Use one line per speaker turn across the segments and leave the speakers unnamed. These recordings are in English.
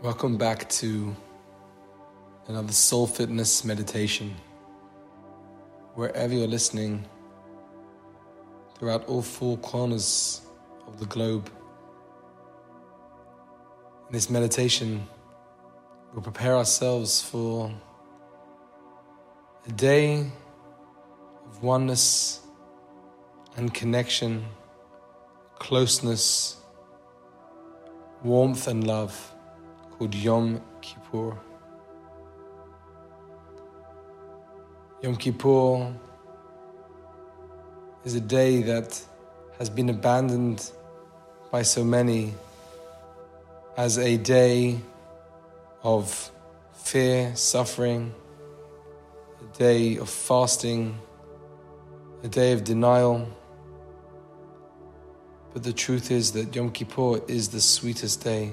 Welcome back to another soul fitness meditation. Wherever you're listening, throughout all four corners of the globe. In this meditation, we'll prepare ourselves for a day of oneness and connection, closeness, warmth, and love called Yom Kippur. Yom Kippur is a day that has been abandoned by so many as a day of fear, suffering, a day of fasting, a day of denial. But the truth is that Yom Kippur is the sweetest day.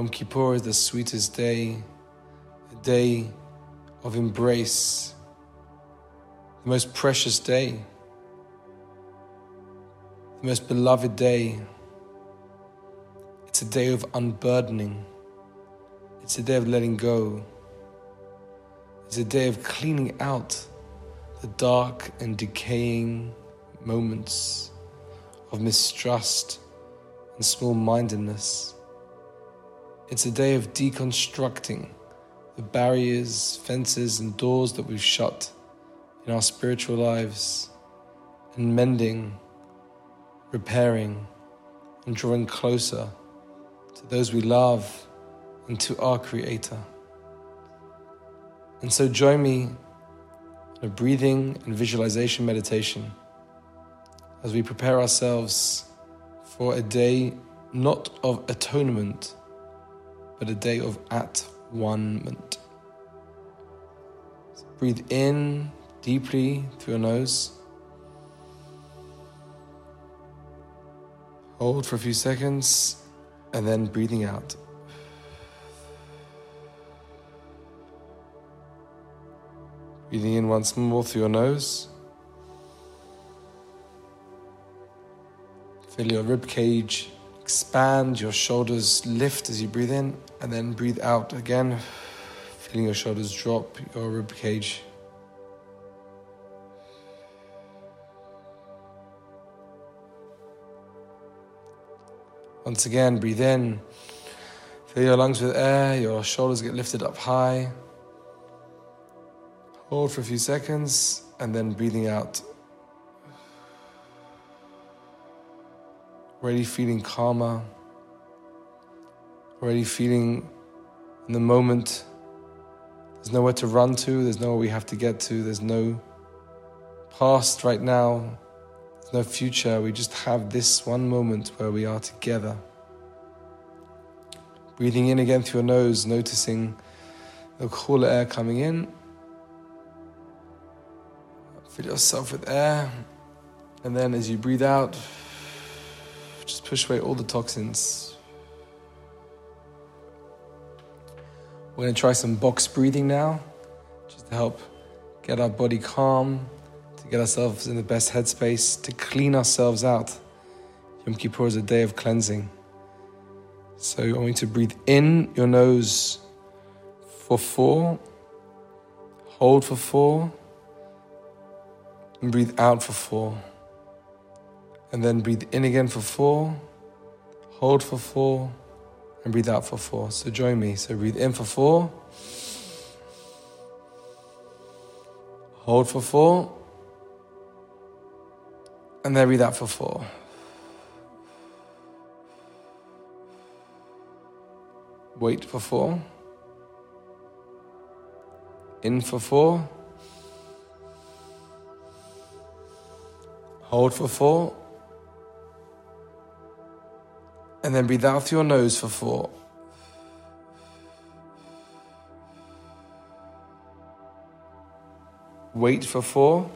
Yom Kippur is the sweetest day, a day of embrace, the most precious day, the most beloved day. It's a day of unburdening, it's a day of letting go, it's a day of cleaning out the dark and decaying moments of mistrust and small mindedness. It's a day of deconstructing the barriers, fences, and doors that we've shut in our spiritual lives and mending, repairing, and drawing closer to those we love and to our Creator. And so join me in a breathing and visualization meditation as we prepare ourselves for a day not of atonement but a day of at one-ment. So breathe in deeply through your nose. Hold for a few seconds and then breathing out. Breathing in once more through your nose. Feel your rib cage expand, your shoulders lift as you breathe in, and then breathe out again, feeling your shoulders drop, your rib cage. Once again, breathe in. Fill your lungs with air, your shoulders get lifted up high. Hold for a few seconds, and then breathing out. Already feeling calmer, already feeling in the moment. There's nowhere to run to, there's nowhere we have to get to, there's no past right now, there's no future. We just have this one moment where we are together. Breathing in again through your nose, noticing the cooler air coming in. Fill yourself with air, and then as you breathe out, just push away all the toxins. We're going to try some box breathing now, just to help get our body calm, to get ourselves in the best headspace, to clean ourselves out. Yom Kippur is a day of cleansing. So I want you to breathe in your nose for four, hold for four, and breathe out for four. And then breathe in again for four, hold for four, and breathe out for four. So join me. So breathe in for four, hold for four, and then breathe out for four. Wait for four. In for four. Hold for four. And then breathe out through your nose for four. Wait for four.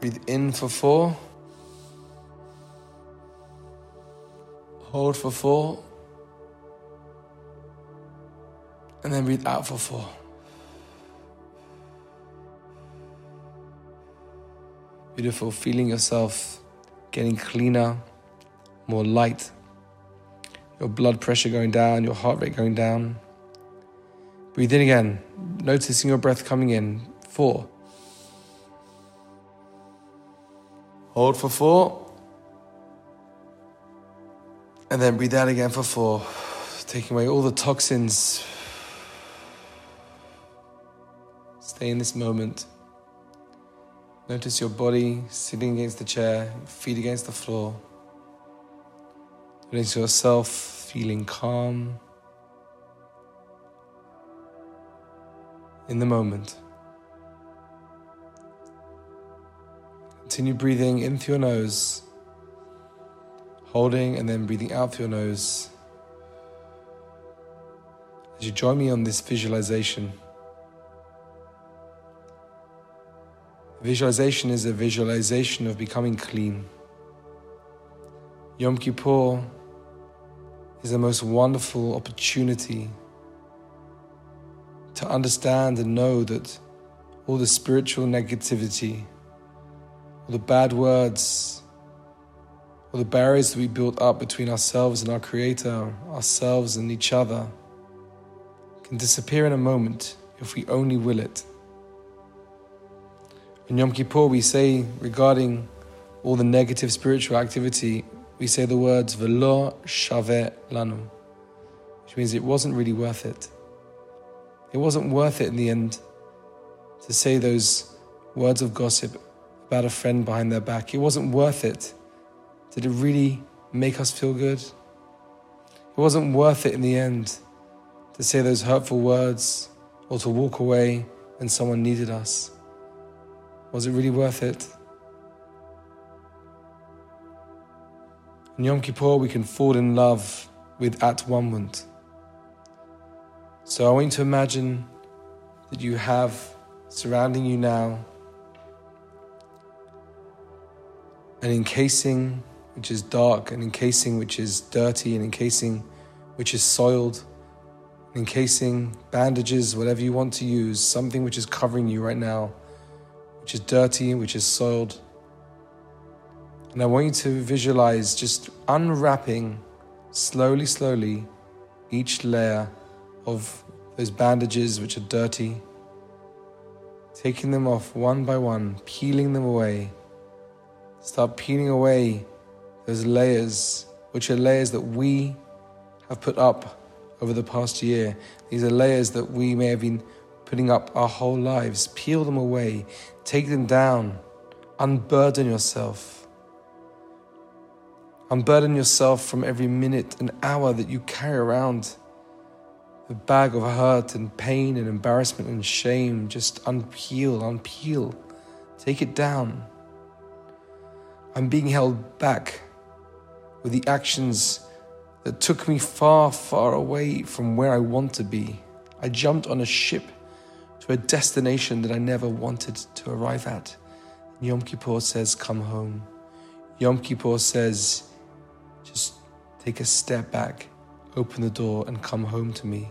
Breathe in for four. Hold for four. And then breathe out for four. Beautiful, feeling yourself getting cleaner, more light. Your blood pressure going down, your heart rate going down. Breathe in again, noticing your breath coming in. Four. Hold for four. And then breathe out again for four, taking away all the toxins. Stay in this moment. Notice your body sitting against the chair, feet against the floor. Notice yourself feeling calm in the moment. Continue breathing in through your nose, holding and then breathing out through your nose. As you join me on this visualization, visualization is a visualization of becoming clean. Yom Kippur is the most wonderful opportunity to understand and know that all the spiritual negativity all the bad words, all the barriers that we built up between ourselves and our Creator, ourselves and each other, can disappear in a moment if we only will it. In Yom Kippur, we say regarding all the negative spiritual activity, we say the words "Velo shave lanu," which means it wasn't really worth it. It wasn't worth it in the end to say those words of gossip about a friend behind their back. It wasn't worth it. Did it really make us feel good? It wasn't worth it in the end to say those hurtful words or to walk away when someone needed us. Was it really worth it? In Yom Kippur, we can fall in love with at one moment. So I want you to imagine that you have surrounding you now an encasing which is dark, an encasing which is dirty, an encasing which is soiled, an encasing, bandages, whatever you want to use, something which is covering you right now, which is dirty, which is soiled. And I want you to visualize just unwrapping slowly, slowly each layer of those bandages which are dirty, taking them off one by one, peeling them away Start peeling away those layers, which are layers that we have put up over the past year. These are layers that we may have been putting up our whole lives. Peel them away, take them down, unburden yourself. Unburden yourself from every minute and hour that you carry around a bag of hurt and pain and embarrassment and shame. Just unpeel, unpeel. Take it down. I'm being held back with the actions that took me far, far away from where I want to be. I jumped on a ship a destination that I never wanted to arrive at. Yom Kippur says, Come home. Yom Kippur says, Just take a step back, open the door, and come home to me.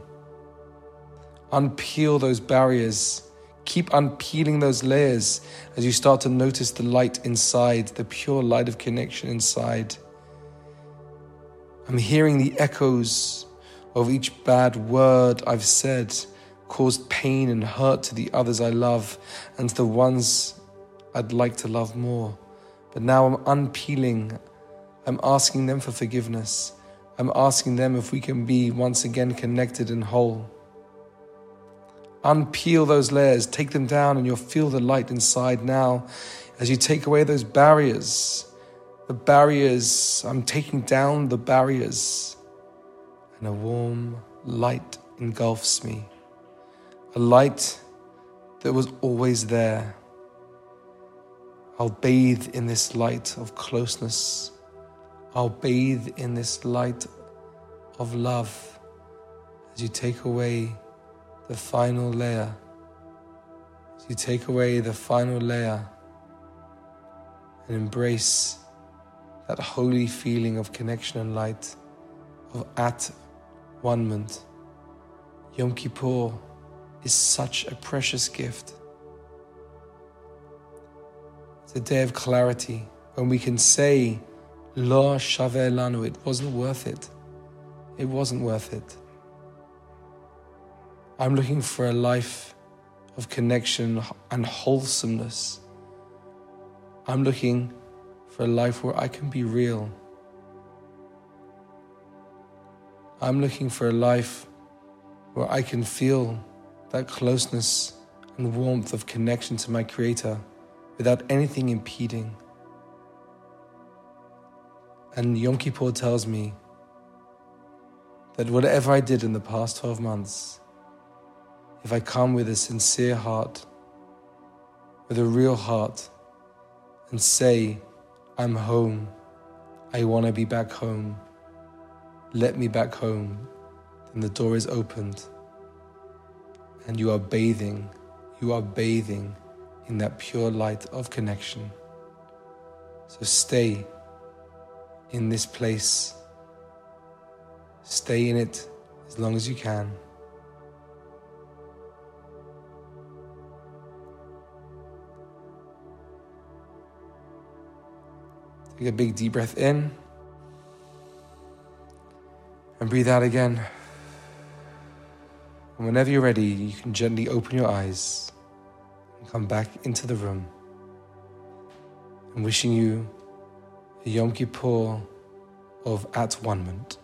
Unpeel those barriers Keep unpeeling those layers as you start to notice the light inside, the pure light of connection inside. I'm hearing the echoes of each bad word I've said caused pain and hurt to the others I love and to the ones I'd like to love more. But now I'm unpeeling. I'm asking them for forgiveness. I'm asking them if we can be once again connected and whole. Unpeel those layers, take them down, and you'll feel the light inside now as you take away those barriers. The barriers, I'm taking down the barriers, and a warm light engulfs me. A light that was always there. I'll bathe in this light of closeness. I'll bathe in this light of love as you take away the final layer. As you take away the final layer and embrace that holy feeling of connection and light, of at one moment. Yom Kippur is such a precious gift. It's a day of clarity when we can say Lo shave lanu, it wasn't worth it. It wasn't worth it. I'm looking for a life of connection and wholesomeness. I'm looking for a life where I can be real. I'm looking for a life where I can feel that closeness and warmth of connection to my Creator without anything impeding. And Yom Kippur tells me that whatever I did in the past 12 months, if I come with a sincere heart, with a real heart, and say, I'm home, I want to be back home, let me back home, then the door is opened, and you are bathing, you are bathing in that pure light of connection. So stay in this place, stay in it as long as you can. Take a big deep breath in and breathe out again. And whenever you're ready, you can gently open your eyes and come back into the room. I'm wishing you a Yom Kippur of at one moment.